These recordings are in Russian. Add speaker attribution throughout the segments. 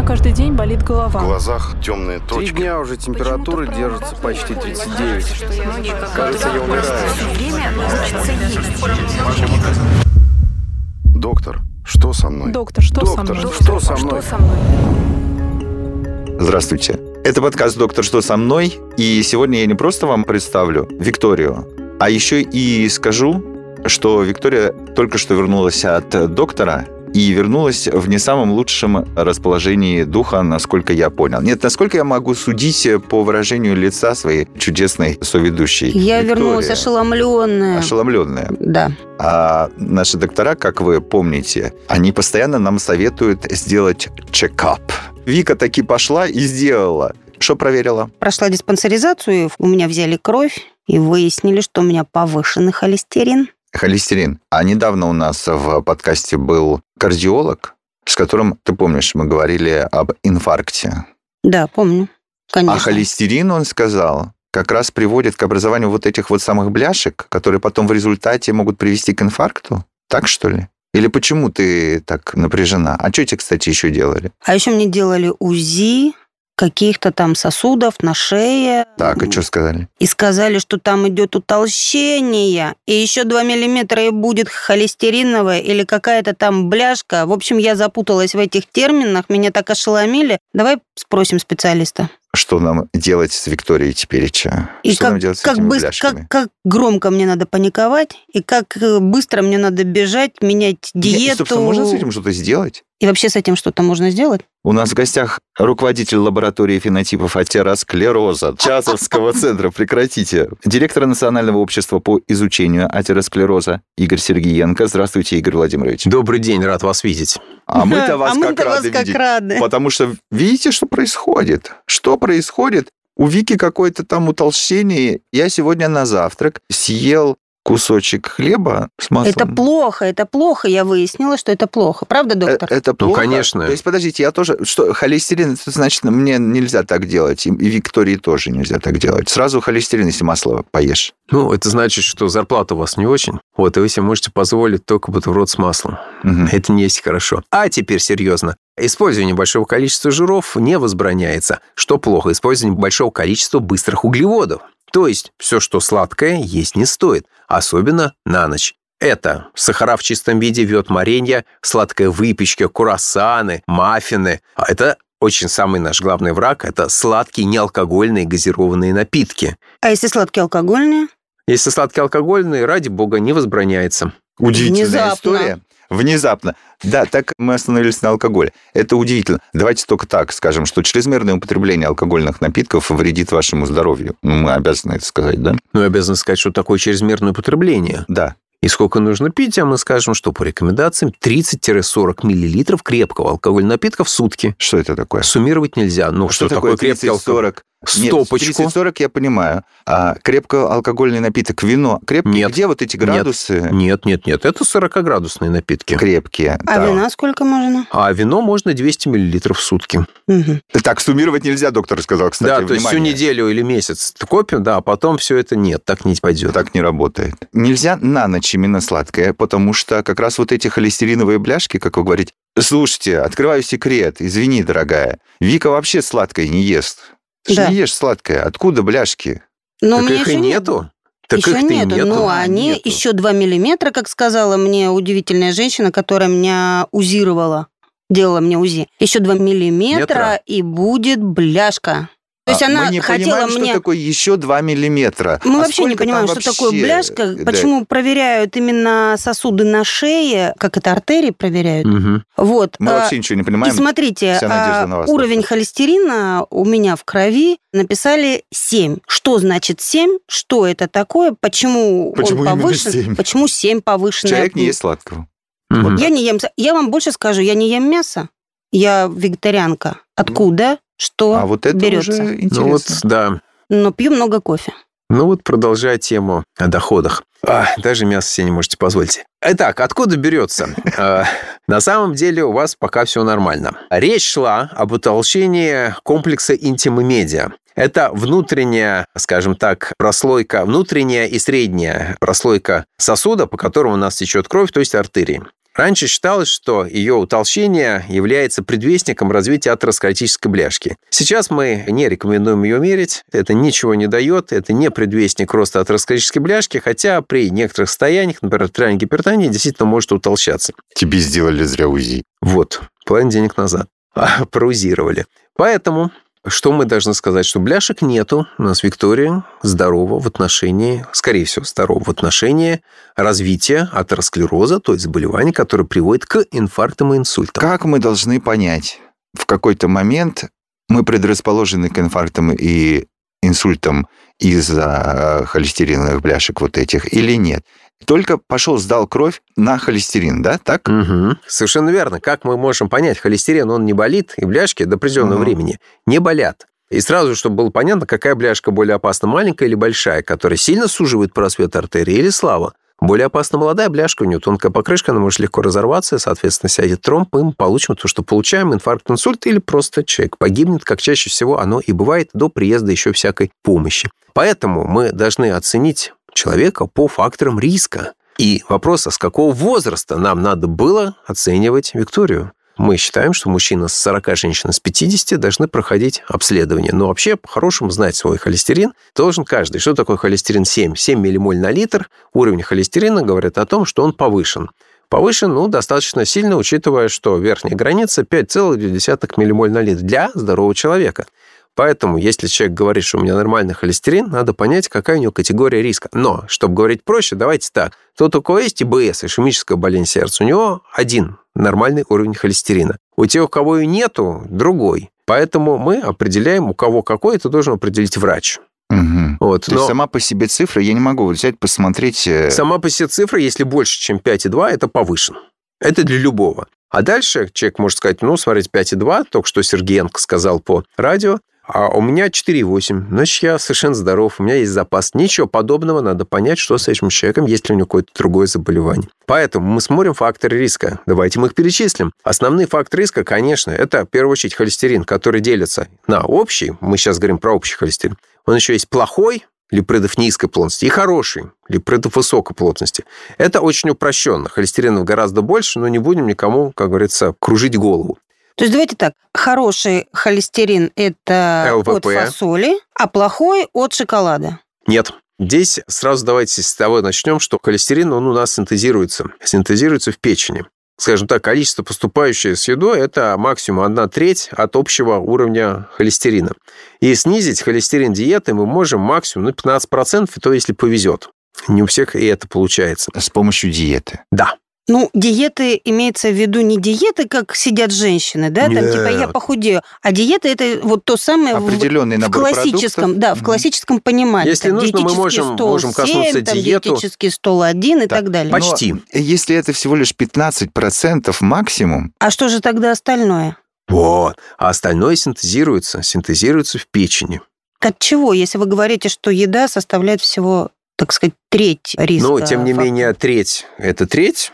Speaker 1: меня каждый день болит голова.
Speaker 2: В глазах темные
Speaker 3: Три
Speaker 2: точки.
Speaker 3: дня уже температура держится почти 39. Кажется, я умираю.
Speaker 4: Время хочется есть.
Speaker 2: Доктор, что со мной?
Speaker 1: Доктор, что со
Speaker 3: Доктор,
Speaker 1: мной?
Speaker 3: что со мной?
Speaker 4: Что со мной?
Speaker 5: Здравствуйте. Это подкаст «Доктор, что со мной?» И сегодня я не просто вам представлю Викторию, а еще и скажу, что Виктория только что вернулась от доктора и вернулась в не самом лучшем расположении духа, насколько я понял. Нет, насколько я могу судить по выражению лица своей чудесной соведущей.
Speaker 6: Я
Speaker 5: Виктория.
Speaker 6: вернулась ошеломленная.
Speaker 5: Ошеломленная.
Speaker 6: Да.
Speaker 5: А наши доктора, как вы помните, они постоянно нам советуют сделать чекап. Вика таки пошла и сделала. Что проверила?
Speaker 6: Прошла диспансеризацию, у меня взяли кровь и выяснили, что у меня повышенный холестерин.
Speaker 5: Холестерин. А недавно у нас в подкасте был кардиолог, с которым, ты помнишь, мы говорили об инфаркте.
Speaker 6: Да, помню. Конечно.
Speaker 5: А холестерин, он сказал, как раз приводит к образованию вот этих вот самых бляшек, которые потом в результате могут привести к инфаркту. Так что ли? Или почему ты так напряжена? А что тебе, кстати, еще делали?
Speaker 6: А еще мне делали УЗИ каких-то там сосудов на шее.
Speaker 5: Так, и что сказали?
Speaker 6: И сказали, что там идет утолщение, и еще 2 миллиметра и будет холестериновая или какая-то там бляшка. В общем, я запуталась в этих терминах, меня так ошеломили. Давай спросим специалиста.
Speaker 5: Что нам делать с Викторией Теперича?
Speaker 6: И
Speaker 5: что
Speaker 6: как,
Speaker 5: нам делать с
Speaker 6: как,
Speaker 5: этими
Speaker 6: быстро, как, как громко мне надо паниковать, и как э, быстро мне надо бежать, менять диету.
Speaker 5: собственно, можно с этим что-то сделать?
Speaker 6: И вообще с этим что-то можно сделать?
Speaker 5: У нас в гостях руководитель лаборатории фенотипов атеросклероза Часовского центра. Прекратите. Директор Национального общества по изучению атеросклероза Игорь Сергеенко. Здравствуйте, Игорь Владимирович.
Speaker 7: Добрый день, рад вас видеть.
Speaker 5: А мы-то вас
Speaker 6: а
Speaker 5: как
Speaker 6: мы-то вас
Speaker 5: рады
Speaker 6: как
Speaker 5: видеть.
Speaker 6: рады.
Speaker 5: Потому что видите, что происходит? Что происходит? У Вики какое-то там утолщение. Я сегодня на завтрак съел кусочек хлеба с маслом.
Speaker 6: Это плохо, это плохо. Я выяснила, что это плохо. Правда,
Speaker 5: Э,
Speaker 6: доктор?
Speaker 5: Это
Speaker 7: Ну,
Speaker 5: плохо.
Speaker 7: конечно.
Speaker 5: То есть, подождите, я тоже... Что, холестерин, это значит, мне нельзя так делать. И и Виктории тоже нельзя так делать. Сразу холестерин, если масло поешь.
Speaker 7: Ну, это значит, что зарплата у вас не очень. Вот, и вы себе можете позволить только бутерброд с маслом.
Speaker 5: Мгм.
Speaker 7: Это не есть хорошо. А теперь серьезно. Использование большого количества жиров не возбраняется. Что плохо? Использование большого количества быстрых углеводов. То есть все, что сладкое, есть не стоит. Особенно на ночь. Это сахара в чистом виде, вет варенье, сладкая выпечка, круассаны, маффины. А это очень самый наш главный враг – это сладкие неалкогольные газированные напитки.
Speaker 6: А если сладкие алкогольные?
Speaker 7: Если сладкие алкогольные, ради бога, не возбраняется.
Speaker 5: Удивительная
Speaker 6: Внезапно.
Speaker 5: история. Внезапно. Да, так мы остановились на алкоголе. Это удивительно. Давайте только так скажем, что чрезмерное употребление алкогольных напитков вредит вашему здоровью. Ну, мы обязаны это сказать, да?
Speaker 7: Ну, я обязан сказать, что такое чрезмерное употребление.
Speaker 5: Да.
Speaker 7: И сколько нужно пить, а мы скажем, что по рекомендациям 30-40 миллилитров крепкого алкогольного напитка в сутки.
Speaker 5: Что это такое?
Speaker 7: Суммировать нельзя. Ну,
Speaker 5: А
Speaker 7: что, такое, крепкий алкоголь?
Speaker 5: 30-40? Нет,
Speaker 7: Стопочку.
Speaker 5: 30-40 я понимаю. А крепкоалкогольный напиток, вино. Крепкий,
Speaker 7: Нет.
Speaker 5: где вот эти градусы
Speaker 7: Нет, нет, нет. Это 40-градусные напитки.
Speaker 5: крепкие?
Speaker 6: А
Speaker 5: Так.
Speaker 6: вина сколько можно?
Speaker 7: А вино можно 200 миллилитров в сутки.
Speaker 6: Мгм.
Speaker 5: Так, суммировать нельзя, доктор сказал, кстати,
Speaker 7: да, то есть всю
Speaker 5: внимание.
Speaker 7: неделю или месяц копим, да, а потом все это нет, так не пойдет.
Speaker 5: Так не работает. Нельзя на ночь именно сладкое, потому что как раз вот эти холестериновые бляшки, как вы говорите, Слушайте, открываю секрет, извини, дорогая. Вика вообще сладкое не ест. Ты же
Speaker 6: Да.
Speaker 5: не ешь сладкое. Откуда бляшки?
Speaker 6: Но
Speaker 7: так их и
Speaker 6: еще
Speaker 7: нету. Так
Speaker 6: еще нету.
Speaker 7: нету.
Speaker 6: Ну,
Speaker 5: А,
Speaker 6: они
Speaker 5: нету.
Speaker 6: еще 2 миллиметра, как сказала мне удивительная женщина, которая меня узировала, делала мне УЗИ. Еще 2 миллиметра,
Speaker 7: Метра?
Speaker 6: и будет бляшка. То есть
Speaker 5: А,
Speaker 6: она
Speaker 5: мы не
Speaker 6: хотела
Speaker 5: понимаем,
Speaker 6: мне...
Speaker 5: что такое еще 2 миллиметра.
Speaker 6: Мы
Speaker 5: А
Speaker 6: вообще не понимаем, что такое
Speaker 5: вообще?
Speaker 6: бляшка,
Speaker 5: Да.
Speaker 6: почему проверяют именно сосуды на шее, как это артерии проверяют.
Speaker 7: Мгм.
Speaker 6: Вот.
Speaker 5: Мы
Speaker 6: а,
Speaker 5: вообще ничего не
Speaker 6: И
Speaker 5: понимаем.
Speaker 6: смотрите,
Speaker 5: Вся надежда
Speaker 6: а, уровень холестерина у меня в крови написали 7. Что значит 7? Что это такое? Почему,
Speaker 5: Почему
Speaker 6: он повышен?
Speaker 5: 7?
Speaker 6: Почему 7 повышенное?
Speaker 5: Человек не ест сладкого.
Speaker 7: Мгм.
Speaker 6: Я не ем. Я вам больше скажу, я не ем мясо. Я вегетарианка. Откуда? Что
Speaker 5: А вот это
Speaker 6: берется?
Speaker 5: уже интересно.
Speaker 7: Ну вот, да.
Speaker 6: Но пью много кофе.
Speaker 7: Ну вот, продолжая тему о доходах. А, даже мясо себе не можете позволить. Итак, откуда берется? А, На самом деле у вас пока все нормально. Речь шла об утолщении комплекса интимомедиа. Это внутренняя, скажем так, прослойка, внутренняя и средняя прослойка сосуда, по которому у нас течет кровь, то есть артерии. Раньше считалось, что ее утолщение является предвестником развития атеросклеротической бляшки. Сейчас мы не рекомендуем ее мерить, это ничего не дает, это не предвестник роста атеросклеротической бляшки, хотя при некоторых состояниях, например, артериальной гипертонии, действительно может утолщаться.
Speaker 5: Тебе сделали зря УЗИ.
Speaker 7: Вот, половину денег назад. А, проузировали. Поэтому что мы должны сказать? Что бляшек нету. У нас Виктория здорова в отношении, скорее всего, здорова в отношении развития атеросклероза, то есть заболевания, которое приводит к инфарктам и инсультам.
Speaker 8: Как мы должны понять, в какой-то момент мы предрасположены к инфарктам и инсультам из-за холестериновых бляшек вот этих или нет? Только пошел, сдал кровь на холестерин, да, так?
Speaker 7: Угу. Совершенно верно. Как мы можем понять, холестерин, он не болит, и бляшки до определенного угу. времени не болят. И сразу, чтобы было понятно, какая бляшка более опасна, маленькая или большая, которая сильно суживает просвет артерии или слава. Более опасна молодая бляшка, у нее тонкая покрышка, она может легко разорваться, соответственно, сядет тромб, и мы получим то, что получаем, инфаркт, инсульт, или просто человек погибнет, как чаще всего оно и бывает до приезда еще всякой помощи. Поэтому мы должны оценить человека по факторам риска. И вопрос, а с какого возраста нам надо было оценивать Викторию? Мы считаем, что мужчина с 40, женщина с 50 должны проходить обследование. Но вообще, по-хорошему, знать свой холестерин должен каждый. Что такое холестерин 7? 7 миллимоль на литр. Уровень холестерина говорит о том, что он повышен. Повышен, ну, достаточно сильно, учитывая, что верхняя граница 5,2 миллимоль на литр для здорового человека. Поэтому, если человек говорит, что у меня нормальный холестерин, надо понять, какая у него категория риска. Но, чтобы говорить проще, давайте так. Тот, у кого есть ИБС, ишемическая болезнь сердца, у него один нормальный уровень холестерина. У тех, у кого ее нету, другой. Поэтому мы определяем, у кого какой, это должен определить врач.
Speaker 8: Угу. Вот, То но... есть сама по себе цифра, я не могу взять, посмотреть... Э,
Speaker 7: сама по себе цифра, если больше, чем 5,2, это повышен. Это для любого. А дальше человек может сказать, ну, смотрите, 5,2, только что Сергеенко сказал по радио, а у меня 4,8. Значит, я совершенно здоров, у меня есть запас. Ничего подобного, надо понять, что с этим человеком, есть ли у него какое-то другое заболевание. Поэтому мы смотрим факторы риска. Давайте мы их перечислим. Основные факторы риска, конечно, это, в первую очередь, холестерин, который делится на общий, мы сейчас говорим про общий холестерин. Он еще есть плохой, липидов низкой плотности, и хороший, липидов высокой плотности. Это очень упрощенно. Холестеринов гораздо больше, но не будем никому, как говорится, кружить голову.
Speaker 6: То есть давайте так, хороший холестерин – это ЛВП. от фасоли, а плохой – от шоколада.
Speaker 7: Нет. Здесь сразу давайте с того начнем, что холестерин, он у нас синтезируется. Синтезируется в печени. Скажем так, количество поступающее с едой – это максимум 1 треть от общего уровня холестерина. И снизить холестерин диеты мы можем максимум ну, 15%, и то если повезет. Не у всех и это получается.
Speaker 8: С помощью диеты?
Speaker 7: Да.
Speaker 6: Ну, диеты имеется в виду не диеты, как сидят женщины, да, там Нет. типа я похудею, а диета это вот то самое
Speaker 8: определенный в,
Speaker 6: набор в классическом,
Speaker 8: продуктов.
Speaker 6: да, в классическом понимании.
Speaker 7: Если там, нужно, мы можем, стол можем коснуться 7, там, диету.
Speaker 6: диетический стол 1 и так, так далее.
Speaker 7: Почти.
Speaker 8: Но если это всего лишь 15% максимум.
Speaker 6: А что же тогда остальное?
Speaker 7: Вот. А остальное синтезируется, синтезируется в печени.
Speaker 6: От чего, если вы говорите, что еда составляет всего, так сказать, треть риска?
Speaker 7: Ну, тем не фактора. менее, треть – это треть,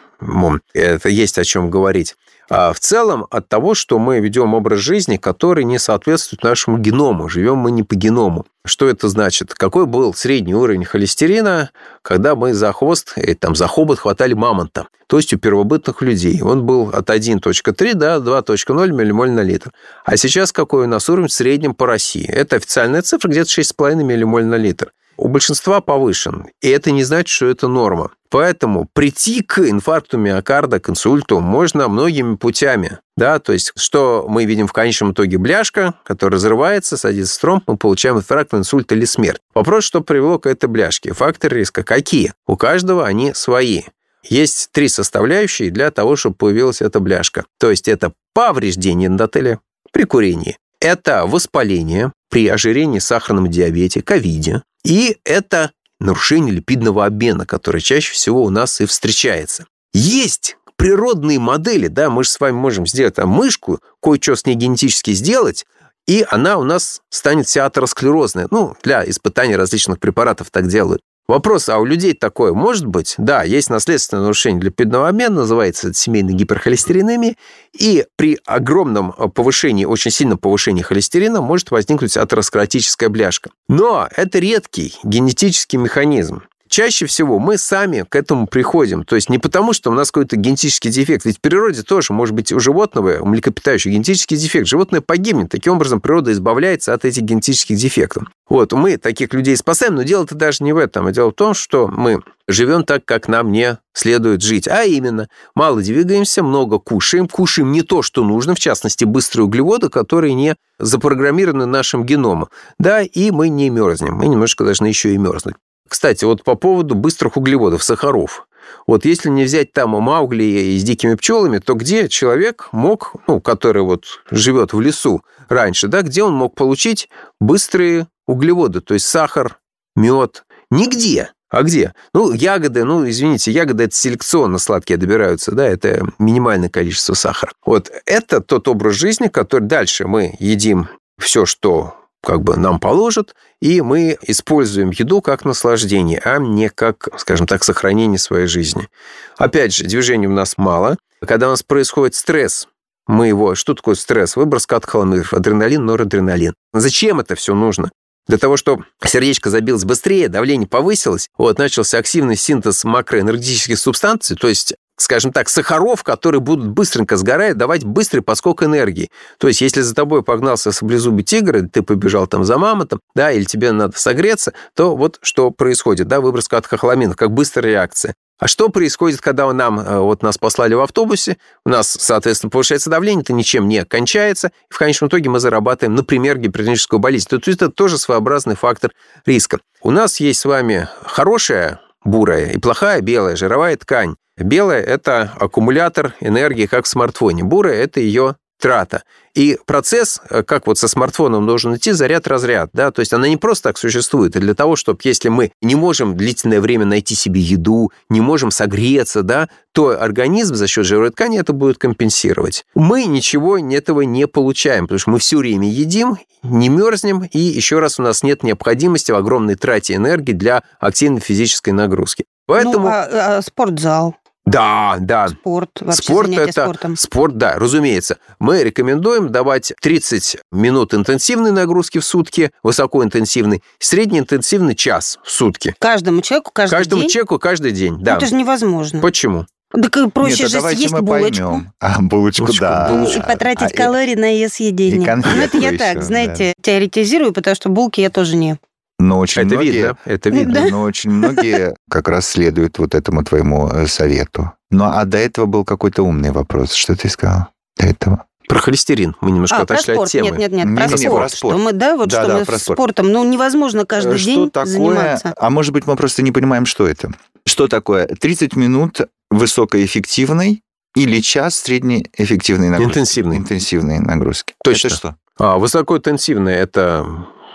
Speaker 7: это есть о чем говорить. А в целом от того, что мы ведем образ жизни, который не соответствует нашему геному. Живем мы не по геному. Что это значит? Какой был средний уровень холестерина, когда мы за хвост, и там, за хобот хватали мамонта, то есть у первобытных людей. Он был от 1.3 до 2.0 миллимоль на литр. А сейчас какой у нас уровень в среднем по России? Это официальная цифра, где-то 6,5 миллимоль на литр у большинства повышен, и это не значит, что это норма. Поэтому прийти к инфаркту миокарда, к инсульту можно многими путями. Да, то есть, что мы видим в конечном итоге бляшка, которая разрывается, садится в тромб, мы получаем инфаркт, инсульт или смерть. Вопрос, что привело к этой бляшке. Факторы риска какие? У каждого они свои. Есть три составляющие для того, чтобы появилась эта бляшка. То есть это повреждение эндотеля при курении, это воспаление при ожирении, сахарном диабете, ковиде, и это нарушение липидного обмена, которое чаще всего у нас и встречается. Есть природные модели, да, мы же с вами можем сделать там мышку, кое-что с ней генетически сделать, и она у нас станет вся атеросклерозная. Ну, для испытания различных препаратов так делают. Вопрос, а у людей такое может быть? Да, есть наследственное нарушение липидного обмена, называется семейной гиперхолестеринемия, и при огромном повышении, очень сильном повышении холестерина может возникнуть атеросклеротическая бляшка. Но это редкий генетический механизм. Чаще всего мы сами к этому приходим. То есть не потому, что у нас какой-то генетический дефект. Ведь в природе тоже может быть у животного, у млекопитающего генетический дефект. Животное погибнет. Таким образом, природа избавляется от этих генетических дефектов. Вот, мы таких людей спасаем, но дело-то даже не в этом, а дело в том, что мы живем так, как нам не следует жить. А именно, мало двигаемся, много кушаем, кушаем не то, что нужно, в частности, быстрые углеводы, которые не запрограммированы нашим геномом. Да, и мы не мерзнем. Мы немножко должны еще и мерзнуть. Кстати, вот по поводу быстрых углеводов, сахаров. Вот если не взять там Маугли и с дикими пчелами, то где человек мог, ну, который вот живет в лесу раньше, да, где он мог получить быстрые углеводы, то есть сахар, мед? Нигде. А где? Ну, ягоды, ну, извините, ягоды это селекционно сладкие добираются, да, это минимальное количество сахара. Вот это тот образ жизни, который дальше мы едим все, что как бы нам положат, и мы используем еду как наслаждение, а не как, скажем так, сохранение своей жизни. Опять же, движений у нас мало. Когда у нас происходит стресс, мы его... Что такое стресс? Выброс катхоламидов, адреналин, норадреналин. Зачем это все нужно? Для того, чтобы сердечко забилось быстрее, давление повысилось, вот, начался активный синтез макроэнергетических субстанций, то есть скажем так, сахаров, которые будут быстренько сгорать, давать быстрый подскок энергии. То есть, если за тобой погнался саблезубый тигр, ты побежал там за мамотом, да, или тебе надо согреться, то вот что происходит, да, выброс катхохоламинов, как быстрая реакция. А что происходит, когда нам, э, вот нас послали в автобусе, у нас, соответственно, повышается давление, это ничем не кончается, и в конечном итоге мы зарабатываем, например, гипертоническую болезнь. То есть это тоже своеобразный фактор риска. У нас есть с вами хорошая бурая и плохая белая жировая ткань. Белая – это аккумулятор энергии, как в смартфоне. Бурая – это ее трата. И процесс, э, как вот со смартфоном должен идти, заряд-разряд, да, то есть она не просто так существует, и для того, чтобы, если мы не можем длительное время найти себе еду, не можем согреться, да, то организм за счет жировой ткани это будет компенсировать. Мы ничего этого не получаем, потому что мы все время едим, не мерзнем, и еще раз у нас нет необходимости в огромной трате энергии для активной физической нагрузки. Поэтому...
Speaker 6: Ну, а, а спортзал?
Speaker 7: Да, да.
Speaker 6: Спорт, вообще
Speaker 7: спорт
Speaker 6: занятия
Speaker 7: это
Speaker 6: спортом.
Speaker 7: спорт, да, разумеется. Мы рекомендуем давать 30 минут интенсивной нагрузки в сутки, высокоинтенсивной, среднеинтенсивный час в сутки.
Speaker 6: Каждому человеку каждый
Speaker 7: Каждому
Speaker 6: день?
Speaker 7: человеку каждый день,
Speaker 6: Ну,
Speaker 7: да.
Speaker 6: это же невозможно.
Speaker 7: Почему?
Speaker 6: Так и проще
Speaker 5: Нет,
Speaker 6: же съесть
Speaker 5: мы
Speaker 6: булочку.
Speaker 5: поймем. А, булочку,
Speaker 7: Булочку,
Speaker 5: да.
Speaker 7: булочку.
Speaker 6: И потратить
Speaker 5: А, и-
Speaker 6: калории на ее съедение.
Speaker 5: и
Speaker 6: ну, это я
Speaker 5: еще,
Speaker 6: так,
Speaker 5: да.
Speaker 6: знаете, теоретизирую, потому что булки я тоже не.
Speaker 5: Но очень
Speaker 7: это
Speaker 5: многие...
Speaker 7: видно, это видно.
Speaker 6: да.
Speaker 5: Но очень многие как раз следуют вот этому твоему э, совету. Ну, а до этого был какой-то умный вопрос. Что ты сказал до этого?
Speaker 7: Про холестерин мы немножко
Speaker 6: А, про
Speaker 7: отошли от
Speaker 6: спорт.
Speaker 7: темы.
Speaker 6: Нет, нет, нет,
Speaker 5: Не,
Speaker 6: про
Speaker 5: не, не,
Speaker 6: спорт.
Speaker 5: про спорт.
Speaker 6: Что мы, да, вот
Speaker 5: Да,
Speaker 6: что
Speaker 5: да,
Speaker 6: мы
Speaker 5: про
Speaker 6: с
Speaker 5: спорт.
Speaker 6: спортом. Ну, невозможно каждый
Speaker 5: Э, что
Speaker 6: день
Speaker 5: такое?
Speaker 6: заниматься.
Speaker 5: А может быть, мы просто не понимаем, что это. Что такое? 30 минут высокоэффективной или час среднеэффективной нагрузки?
Speaker 7: Интенсивной.
Speaker 5: Интенсивной нагрузки.
Speaker 7: Точно.
Speaker 5: Это что?
Speaker 7: А, высокоинтенсивный – это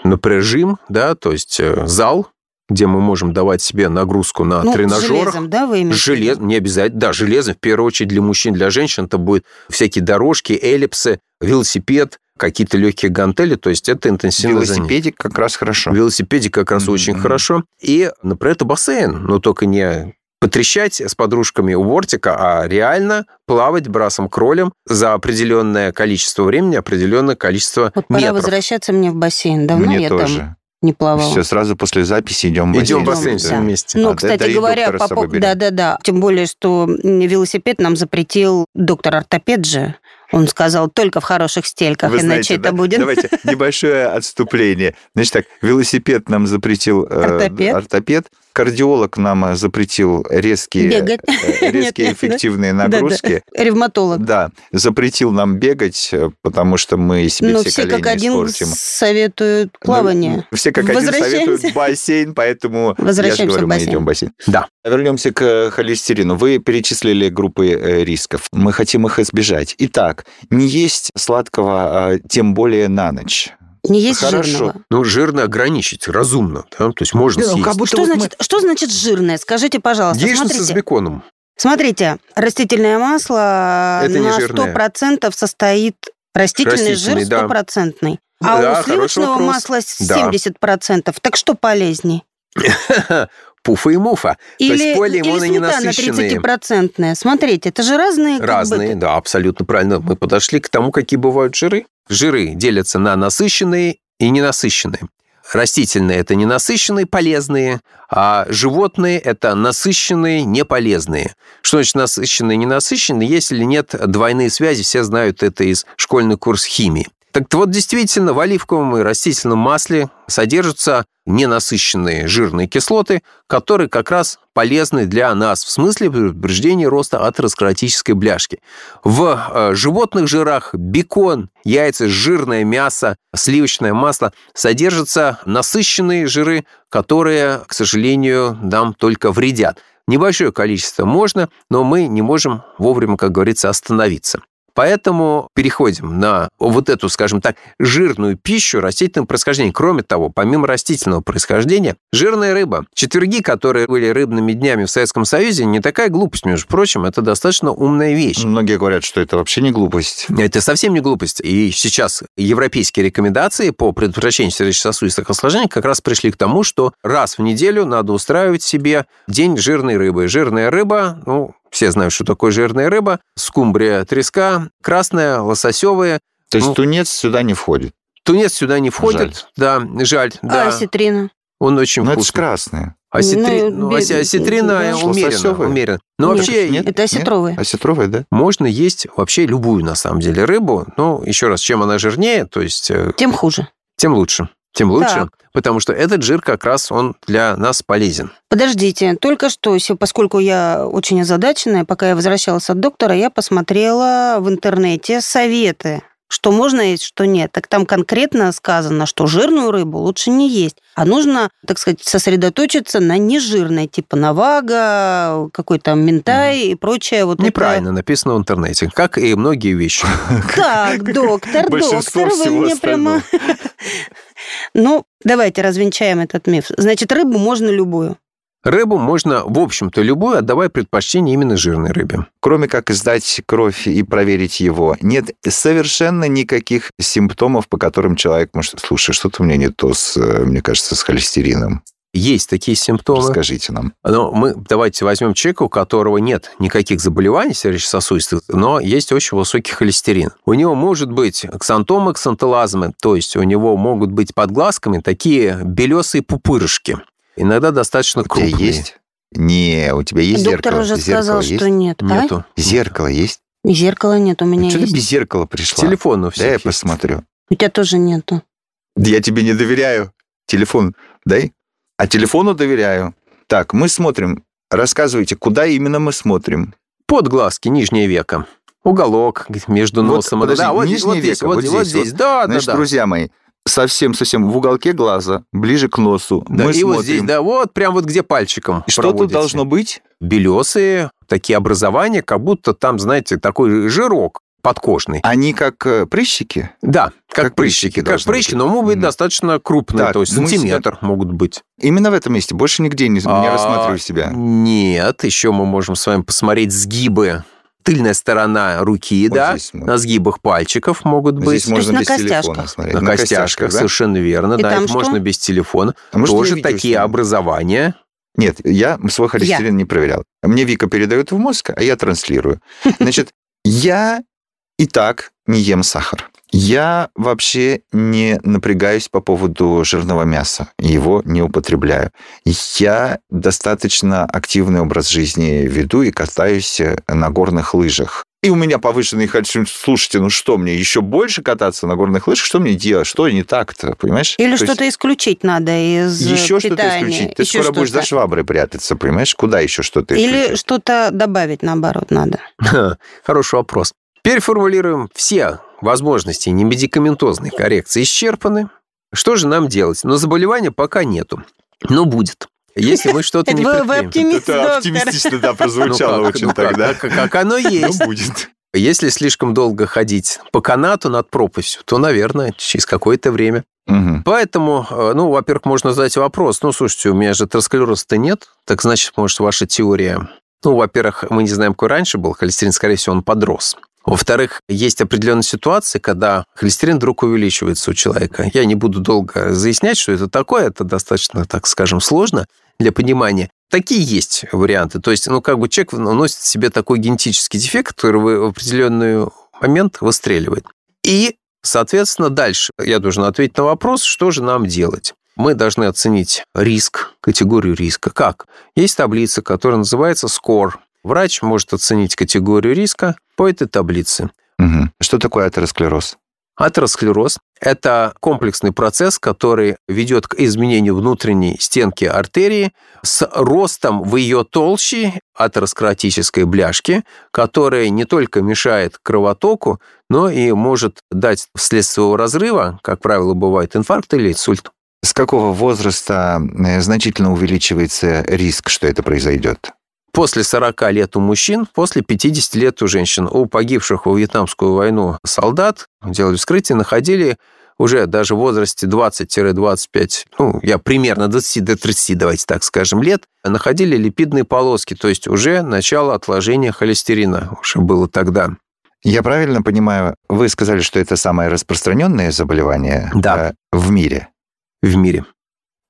Speaker 7: напряжим, да, то есть э, зал, где мы можем давать себе нагрузку на
Speaker 6: Ну,
Speaker 7: тренажерах.
Speaker 6: железом, да, вы имеете?
Speaker 7: Желез, не обязательно, да, железо в первую очередь для мужчин, для женщин это будет всякие дорожки, эллипсы, велосипед, какие-то легкие гантели, то есть это интенсивное занятие.
Speaker 5: Велосипедик как раз хорошо.
Speaker 7: В велосипеде как раз
Speaker 5: Мгм.
Speaker 7: очень хорошо. И, например, это бассейн, но только не потрещать с подружками у бортика, а реально плавать брасом кролем за определенное количество времени, определенное количество
Speaker 6: Вот пора
Speaker 7: метров.
Speaker 6: возвращаться мне в бассейн. Давно
Speaker 5: Мне
Speaker 6: я
Speaker 5: тоже.
Speaker 6: там не плавала.
Speaker 5: Все, сразу после записи идем в бассейн.
Speaker 7: Идем в бассейн
Speaker 6: Да.
Speaker 7: вместе.
Speaker 6: Ну,
Speaker 5: А, да,
Speaker 6: кстати
Speaker 5: да
Speaker 6: говоря, по пов-
Speaker 5: берем.
Speaker 6: да-да-да. Тем более, что велосипед нам запретил доктор-ортопед же. Он сказал, только в хороших стельках,
Speaker 5: Вы
Speaker 6: иначе
Speaker 5: знаете,
Speaker 6: это
Speaker 5: да?
Speaker 6: будет...
Speaker 5: Давайте небольшое отступление. Значит так, велосипед нам запретил э,
Speaker 6: Ортопед.
Speaker 5: Кардиолог нам э, запретил резкие,
Speaker 6: Бегать.
Speaker 5: э, резкие
Speaker 6: Нет, нет,
Speaker 5: эффективные
Speaker 6: Да-да.
Speaker 5: нагрузки.
Speaker 6: Ревматолог.
Speaker 5: Да, запретил нам бегать, э, потому что мы себе
Speaker 6: Но
Speaker 5: все
Speaker 6: все
Speaker 5: колени
Speaker 6: как один
Speaker 5: испортим.
Speaker 6: советуют плавание.
Speaker 5: Ну, все как один советуют бассейн, поэтому я же говорю, мы идем в бассейн.
Speaker 7: Да.
Speaker 5: Вернемся к холестерину. Вы перечислили группы рисков. Мы хотим их избежать. Итак, не есть сладкого, а, тем более на ночь.
Speaker 6: Не есть
Speaker 5: Хорошо.
Speaker 6: жирного.
Speaker 7: Ну, жирно ограничить, разумно. да, То есть можно
Speaker 5: ну,
Speaker 7: съесть.
Speaker 5: как будто
Speaker 6: Что
Speaker 5: вот мы-
Speaker 6: значит, что значит жирное? Скажите, пожалуйста.
Speaker 7: Яичница с беконом.
Speaker 6: смотрите, растительное масло
Speaker 7: Это
Speaker 6: на
Speaker 7: жирное.
Speaker 6: 100% состоит растительный,
Speaker 7: Растительный,
Speaker 6: жир
Speaker 7: да.
Speaker 6: стопроцентный. А
Speaker 7: Да,
Speaker 6: у сливочного масла
Speaker 7: Да.
Speaker 6: 70%. Так что полезней?
Speaker 7: Пуфа и муфа.
Speaker 6: Или,
Speaker 7: есть поле
Speaker 6: или
Speaker 7: ненасыщенные.
Speaker 6: 30-процентная. Смотрите, это же разные... как бы,
Speaker 7: Разные, да, абсолютно правильно. Мы подошли к тому, какие бывают жиры. Жиры делятся на насыщенные и ненасыщенные. Растительные – это ненасыщенные, полезные, а животные – это насыщенные, неполезные. Что значит насыщенные, ненасыщенные? Если нет двойные связи, все знают это из школьный курс химии. Так вот, действительно, в оливковом и растительном масле содержатся ненасыщенные жирные кислоты, которые как раз полезны для нас в смысле предупреждения роста атеросклеротической бляшки. В э, животных жирах бекон, яйца, жирное мясо, сливочное масло содержатся насыщенные жиры, которые, к сожалению, нам только вредят. Небольшое количество можно, но мы не можем вовремя, как говорится, остановиться. Поэтому переходим на вот эту, скажем так, жирную пищу растительного происхождения. Кроме того, помимо растительного происхождения, жирная рыба. Четверги, которые были рыбными днями в Советском Союзе, не такая глупость, между прочим, это достаточно умная вещь.
Speaker 5: Многие говорят, что это вообще не глупость.
Speaker 7: Это совсем не глупость. И сейчас европейские рекомендации по предотвращению сердечно-сосудистых осложнений как раз пришли к тому, что раз в неделю надо устраивать себе день жирной рыбы. Жирная рыба, ну, все знают, что такое жирная рыба. Скумбрия, треска, красная, лососевая.
Speaker 5: То есть
Speaker 7: Ну,
Speaker 5: тунец сюда не входит.
Speaker 7: Тунец сюда не входит. Да, жаль. Да,
Speaker 6: А осетрина?
Speaker 7: он очень
Speaker 5: Но это же
Speaker 7: вкусный.
Speaker 5: красное.
Speaker 7: Осетри-
Speaker 6: Ну,
Speaker 7: ну, осе- осетрина
Speaker 6: да.
Speaker 7: умеренно, умеренно. Но
Speaker 6: Нет.
Speaker 7: вообще
Speaker 5: Нет?
Speaker 6: Это осетровые.
Speaker 5: Осетровое, да?
Speaker 7: можно есть вообще любую, на самом деле, рыбу. Ну, еще раз, чем она жирнее, то есть э,
Speaker 6: Тем хуже.
Speaker 7: тем лучше. Тем лучше,
Speaker 6: Так.
Speaker 7: потому что этот жир как раз он для нас полезен.
Speaker 6: Подождите, только что, поскольку я очень озадаченная, пока я возвращалась от доктора, я посмотрела в интернете советы, что можно есть, что нет. Так там конкретно сказано, что жирную рыбу лучше не есть, а нужно, так сказать, сосредоточиться на нежирной, типа навага, какой там ментай и прочее. Вот это.
Speaker 7: Неправильно написано в интернете, как и многие вещи.
Speaker 6: Так, доктор, доктор, вы
Speaker 5: всего
Speaker 6: мне прямо... Ну, давайте развенчаем этот миф. Значит, рыбу можно любую.
Speaker 7: Рыбу можно, в общем-то, любую, отдавая предпочтение именно жирной рыбе.
Speaker 5: Кроме как сдать кровь и проверить его, нет совершенно никаких симптомов, по которым человек может... Слушай, что-то у меня не то, с, э, мне кажется, с холестерином.
Speaker 7: Есть такие симптомы.
Speaker 5: Расскажите нам.
Speaker 7: Но мы давайте возьмем человека, у которого нет никаких заболеваний сердечно-сосудистых, но есть очень высокий холестерин. У него может быть ксантомы, ксанталазмы, то есть у него могут быть под глазками такие белесые пупырышки. Иногда достаточно
Speaker 5: У тебя
Speaker 7: крупные.
Speaker 5: есть? Не, у тебя есть
Speaker 6: Доктор
Speaker 5: зеркало?
Speaker 6: уже
Speaker 5: Зеркало
Speaker 6: сказал,
Speaker 5: есть?
Speaker 6: что нет. А?
Speaker 7: Нету.
Speaker 5: Зеркало есть?
Speaker 6: Зеркала нет, у меня
Speaker 5: Что
Speaker 6: есть.
Speaker 5: ты без зеркала пришла?
Speaker 7: Телефон у
Speaker 5: Дай
Speaker 7: всех
Speaker 5: я
Speaker 7: есть.
Speaker 5: посмотрю.
Speaker 6: У тебя тоже нету.
Speaker 5: Да Я тебе не доверяю. Телефон дай. А телефону доверяю. Так, мы смотрим. Рассказывайте, куда именно мы смотрим.
Speaker 7: Под глазки, нижнее веко. Уголок между
Speaker 5: Вот,
Speaker 7: носом.
Speaker 5: подожди,
Speaker 7: да, вот,
Speaker 5: нижнее
Speaker 7: вот здесь,
Speaker 5: веко,
Speaker 7: вот,
Speaker 5: вот
Speaker 7: здесь, вот
Speaker 5: здесь,
Speaker 7: здесь. Да,
Speaker 5: Значит,
Speaker 7: да, да.
Speaker 5: друзья мои, совсем-совсем в уголке глаза, ближе к носу.
Speaker 7: Да,
Speaker 5: мы
Speaker 7: и
Speaker 5: смотрим.
Speaker 7: вот здесь, да, вот прям вот где пальчиком
Speaker 5: И Что тут должно быть?
Speaker 7: белесые такие образования, как будто там, знаете, такой жирок подкожный.
Speaker 5: Они как э, прыщики?
Speaker 7: Да, как,
Speaker 5: Как прыщики.
Speaker 7: Как прыщики,
Speaker 5: быть.
Speaker 7: но могут быть
Speaker 5: Мгм.
Speaker 7: достаточно крупные,
Speaker 5: Так,
Speaker 7: то есть сантиметр могут быть.
Speaker 5: Именно в этом месте. Больше нигде не, не
Speaker 7: А,
Speaker 5: рассматриваю себя.
Speaker 7: Нет, еще мы можем с вами посмотреть сгибы. Тыльная сторона руки,
Speaker 5: Вот
Speaker 7: да,
Speaker 5: здесь
Speaker 7: на сгибах пальчиков могут быть.
Speaker 5: Здесь можно
Speaker 6: на
Speaker 5: без телефона
Speaker 6: костяшках.
Speaker 5: смотреть.
Speaker 7: на, костяшках,
Speaker 5: да?
Speaker 7: совершенно верно,
Speaker 6: И
Speaker 7: да,
Speaker 6: там
Speaker 7: это
Speaker 6: что?
Speaker 7: можно без телефона.
Speaker 5: А может, я
Speaker 7: Тоже такие образования.
Speaker 5: Нет, я свой холестерин не проверял. Мне Вика передает в мозг, а я транслирую. Значит, я и так не ем сахар. Я вообще не напрягаюсь по поводу жирного мяса. Его не употребляю. Я достаточно активный образ жизни веду и катаюсь э, на горных лыжах. И у меня повышенный холестерин. Слушайте, ну что мне, еще больше кататься на горных лыжах? Что мне делать? Что не так-то, понимаешь?
Speaker 6: Или
Speaker 5: То есть-
Speaker 6: что-то исключить надо из
Speaker 5: еще что-то исключить. Ты
Speaker 6: Еще
Speaker 5: скоро будешь за
Speaker 6: что-то.
Speaker 5: шваброй прятаться, понимаешь? Куда еще что-то
Speaker 6: Или
Speaker 5: исключить?
Speaker 6: что-то добавить, наоборот, надо.
Speaker 7: Хороший вопрос. Переформулируем все возможности немедикаментозной коррекции исчерпаны. Что же нам делать? Но заболевания пока нету. Но будет. Если мы что-то не
Speaker 6: вы
Speaker 7: предпримем.
Speaker 6: оптимист,
Speaker 5: Это оптимистично, да,
Speaker 7: Ну
Speaker 5: прозвучало
Speaker 7: как,
Speaker 5: очень
Speaker 7: ну
Speaker 5: тогда.
Speaker 7: как- как оно
Speaker 5: Ну,
Speaker 7: есть.
Speaker 5: будет.
Speaker 7: Если слишком долго ходить по канату над пропастью, то, наверное, через какое-то время. Поэтому, э, ну, во-первых, можно задать вопрос. Ну, слушайте, у меня же атеросклероза-то нет. Так значит, может, ваша теория... Ну, во-первых, мы не знаем, какой раньше был холестерин. Скорее всего, он подрос. Во-вторых, есть определенные ситуации, когда холестерин вдруг увеличивается у человека. Я не буду долго заяснять, что это такое. Это достаточно, так скажем, сложно для понимания. Такие есть варианты. То есть, ну, как бы человек носит в себе такой генетический дефект, который в определенный момент выстреливает. И, соответственно, дальше я должен ответить на вопрос, что же нам делать. мы должны оценить риск, категорию риска. Как? Есть таблица, которая называется SCORE. Врач может оценить категорию риска по этой таблице.
Speaker 5: Угу. Что такое атеросклероз?
Speaker 7: Атеросклероз – это комплексный процесс, который ведет к изменению внутренней стенки артерии с ростом в ее толще атеросклеротической бляшки, которая не только мешает кровотоку, но и может дать вследствие разрыва, как правило, бывает инфаркт или инсульт.
Speaker 5: С какого возраста э, значительно увеличивается риск, что это произойдет?
Speaker 7: После 40 лет у мужчин, после 50 лет у женщин. У погибших во Вьетнамскую войну солдат делали вскрытие, находили уже даже в возрасте 20-25, ну, я примерно 20 до 30, давайте так скажем, лет, находили липидные полоски, то есть уже начало отложения холестерина уже было тогда.
Speaker 5: Я правильно понимаю, вы сказали, что это самое распространенное заболевание
Speaker 7: да.
Speaker 5: Э, в мире?
Speaker 7: В мире.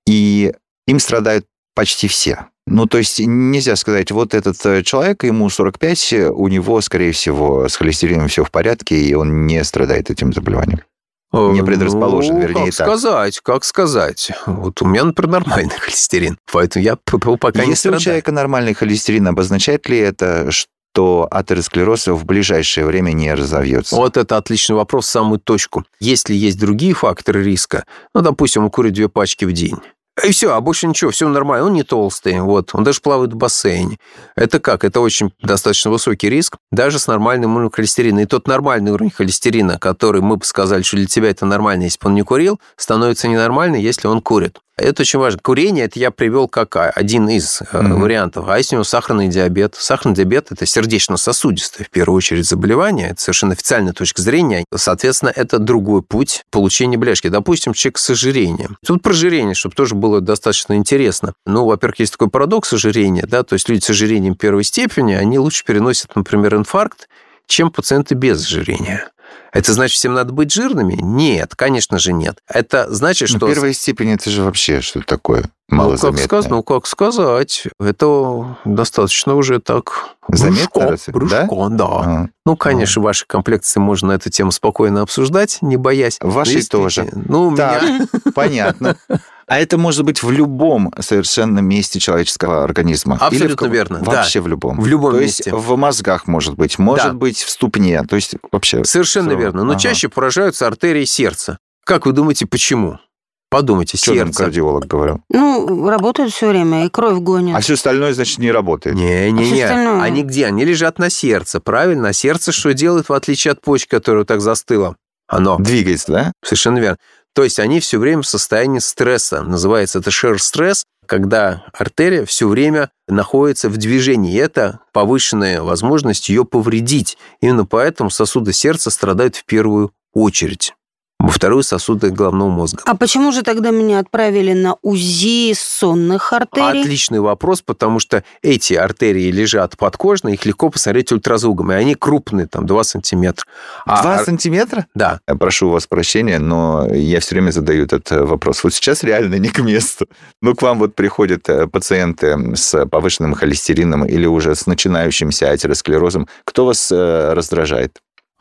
Speaker 5: И им страдают почти все. Ну, то есть нельзя сказать, вот этот э, человек, ему 45, у него, скорее всего, с холестерином все в порядке, и он не страдает этим заболеванием. Не предрасположен,
Speaker 7: ну,
Speaker 5: вернее,
Speaker 7: как
Speaker 5: так.
Speaker 7: сказать, как сказать. Вот у меня, например, нормальный холестерин, поэтому я пока
Speaker 5: Если
Speaker 7: не
Speaker 5: у
Speaker 7: страдаю.
Speaker 5: человека нормальный холестерин, обозначает ли это, что атеросклероз в ближайшее время не разовьется?
Speaker 7: Вот это отличный вопрос в самую точку. Если есть другие факторы риска, ну, допустим, он курит две пачки в день, и все, а больше ничего, все нормально. Он не толстый, вот. Он даже плавает в бассейне. Это как? Это очень достаточно высокий риск, даже с нормальным уровнем холестерина. И тот нормальный уровень холестерина, который мы бы сказали, что для тебя это нормально, если бы он не курил, становится ненормальный, если он курит. Это очень важно. Курение, это я привел как один из mm-hmm. вариантов. А если у него сахарный диабет? Сахарный диабет – это сердечно-сосудистое, в первую очередь, заболевание. Это совершенно официальная точка зрения. Соответственно, это другой путь получения бляшки. Допустим, человек с ожирением. Тут про ожирение, чтобы тоже было достаточно интересно. Ну, во-первых, есть такой парадокс ожирения, да, то есть люди с ожирением первой степени, они лучше переносят, например, инфаркт, чем пациенты без ожирения. Это значит, всем надо быть жирными? Нет, конечно же нет. Это значит,
Speaker 5: Ну,
Speaker 7: что...
Speaker 5: первая степень это же вообще что такое
Speaker 7: Ну,
Speaker 5: малозаметное.
Speaker 7: как, сказать, ну, как сказать, это достаточно уже так...
Speaker 5: Заметно,
Speaker 7: брюшко,
Speaker 5: разве? Да?
Speaker 7: брюшко, да.
Speaker 5: А.
Speaker 7: Ну, конечно, ваши комплекции можно эту тему спокойно обсуждать, не боясь.
Speaker 5: Ваши
Speaker 7: Но
Speaker 5: тоже.
Speaker 7: Ну, у
Speaker 5: Так,
Speaker 7: меня...
Speaker 5: понятно. А это может быть в любом совершенно месте человеческого организма. Или
Speaker 7: Абсолютно
Speaker 5: в кого-
Speaker 7: верно, да.
Speaker 5: Вообще в любом.
Speaker 7: В любом
Speaker 5: То
Speaker 7: месте.
Speaker 5: есть в мозгах может быть, может
Speaker 7: Да.
Speaker 5: быть в ступне. То есть вообще...
Speaker 7: Совершенно
Speaker 5: всё
Speaker 7: верно. Но
Speaker 5: Ага.
Speaker 7: чаще поражаются артерии сердца. Как вы думаете, почему? Подумайте,
Speaker 5: Что там
Speaker 7: сердце.
Speaker 5: кардиолог говорил?
Speaker 6: Ну, работают все время, и кровь гонят.
Speaker 5: А все остальное, значит, не работает.
Speaker 6: А
Speaker 7: Не-не-не.
Speaker 6: остальное?
Speaker 7: Они где? Они лежат на сердце, правильно? А сердце что делает, в отличие от почки, которая вот так застыла? Оно.
Speaker 5: Двигается, да?
Speaker 7: Совершенно верно. То есть они все время в состоянии стресса. Называется это шер-стресс, когда артерия все время находится в движении. Это повышенная возможность ее повредить. Именно поэтому сосуды сердца страдают в первую очередь. Во вторую сосуды головного мозга.
Speaker 6: А почему же тогда меня отправили на УЗИ сонных артерий?
Speaker 7: Отличный вопрос, потому что эти артерии лежат подкожно, их легко посмотреть ультразвуком, и они крупные, там, 2 сантиметра. А
Speaker 5: Два
Speaker 7: ар-
Speaker 5: сантиметра?
Speaker 7: Да.
Speaker 5: Я прошу у вас прощения, но я все время задаю этот э, вопрос. Вот сейчас реально не к месту. Ну, к вам вот приходят э, пациенты с повышенным холестерином или уже с начинающимся атеросклерозом. Кто вас э,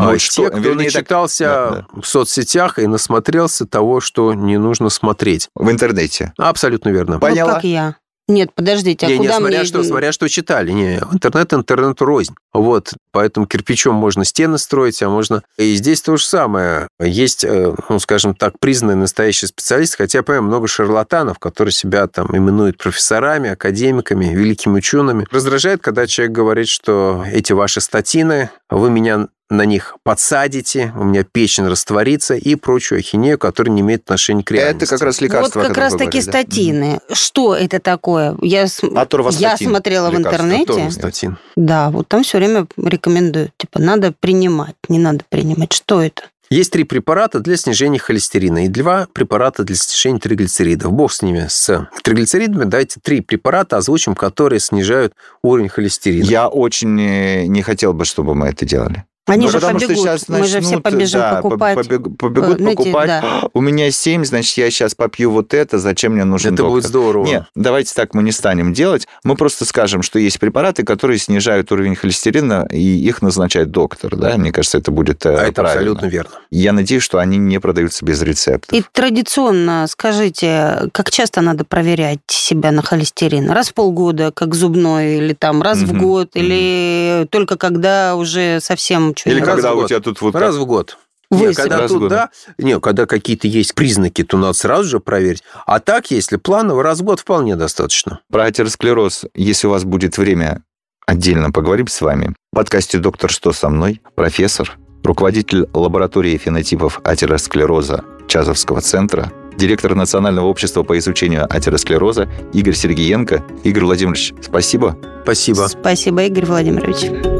Speaker 5: раздражает?
Speaker 7: А
Speaker 5: Вот
Speaker 7: те,
Speaker 5: что-
Speaker 7: кто
Speaker 5: вернее, так,
Speaker 7: начитался
Speaker 5: да,
Speaker 7: в соцсетях и насмотрелся того, что не нужно смотреть.
Speaker 5: в интернете.
Speaker 7: Абсолютно верно.
Speaker 6: Вот
Speaker 5: Поняла.
Speaker 6: как я. Нет, подождите, а
Speaker 7: не, не,
Speaker 6: куда
Speaker 7: смотря
Speaker 6: мне...
Speaker 7: что, смотря что читали. Не, интернет интернету рознь. Вот, поэтому кирпичом можно стены строить, а можно... И здесь то же самое. Есть, э, ну, скажем так, признанные настоящие специалисты, хотя я понимаю, много шарлатанов, которые себя там именуют профессорами, академиками, великими учеными. Раздражает, когда человек говорит, что эти ваши статины, вы меня на них подсадите, у меня печень растворится и прочую ахинею, которая не имеет отношения к реальности.
Speaker 5: Это как раз
Speaker 6: Вот
Speaker 5: лекарство. о
Speaker 6: как раз таки
Speaker 5: говорили, да.
Speaker 6: статины. Что это такое? Я, с-
Speaker 5: Аторвастатин.
Speaker 6: я смотрела в
Speaker 5: Лекарство.
Speaker 6: интернете.
Speaker 7: Аторвастатин.
Speaker 6: Да, вот там все время рекомендуют. Типа, надо принимать, не надо принимать. Что это?
Speaker 7: Есть три препарата для снижения холестерина и два препарата для снижения триглицеридов. Бог с ними, с триглицеридами. Дайте три препарата, озвучим, которые снижают уровень холестерина.
Speaker 5: Я очень э, не хотел бы, чтобы мы это делали.
Speaker 6: Они
Speaker 5: Ну,
Speaker 6: же
Speaker 5: потому что
Speaker 6: побегут.
Speaker 5: сейчас
Speaker 6: Мы же все
Speaker 5: начнут,
Speaker 6: побежим
Speaker 5: да,
Speaker 6: покупать.
Speaker 5: побег- побегут
Speaker 6: э, знаете,
Speaker 5: покупать.
Speaker 6: да.
Speaker 5: У меня 7, значит, я сейчас попью вот это, зачем мне нужен
Speaker 7: Это
Speaker 5: доктор?
Speaker 7: будет здорово.
Speaker 5: Нет, давайте так мы не станем делать. Мы просто скажем, что есть препараты, которые снижают уровень холестерина, и их назначает доктор. Да? Мне кажется, это будет э,
Speaker 7: А это
Speaker 5: правильно.
Speaker 7: абсолютно верно.
Speaker 5: Я надеюсь, что они не продаются без рецепта.
Speaker 6: И традиционно, скажите, как часто надо проверять себя на холестерин? Раз в полгода, как зубной, или там раз в
Speaker 5: Мгм,
Speaker 6: год,
Speaker 5: мгм.
Speaker 6: или только когда уже совсем что-нибудь?
Speaker 5: Или
Speaker 7: раз
Speaker 5: когда
Speaker 7: в
Speaker 5: у
Speaker 7: год.
Speaker 5: тебя тут вот
Speaker 7: Раз
Speaker 5: так-
Speaker 7: в год.
Speaker 6: Вы
Speaker 7: Не, когда
Speaker 5: раз в
Speaker 7: тут,
Speaker 5: год.
Speaker 7: да, не, когда какие-то есть признаки, то надо сразу же проверить. А так, если планово, раз в год вполне достаточно.
Speaker 5: Про атеросклероз, если у вас будет время, отдельно поговорим с вами. В подкасте «Доктор, что со мной?» профессор, руководитель лаборатории фенотипов атеросклероза Чазовского центра, директор Национального общества по изучению атеросклероза Игорь Сергеенко. Игорь Владимирович, спасибо.
Speaker 7: Спасибо.
Speaker 6: Спасибо, Игорь Владимирович.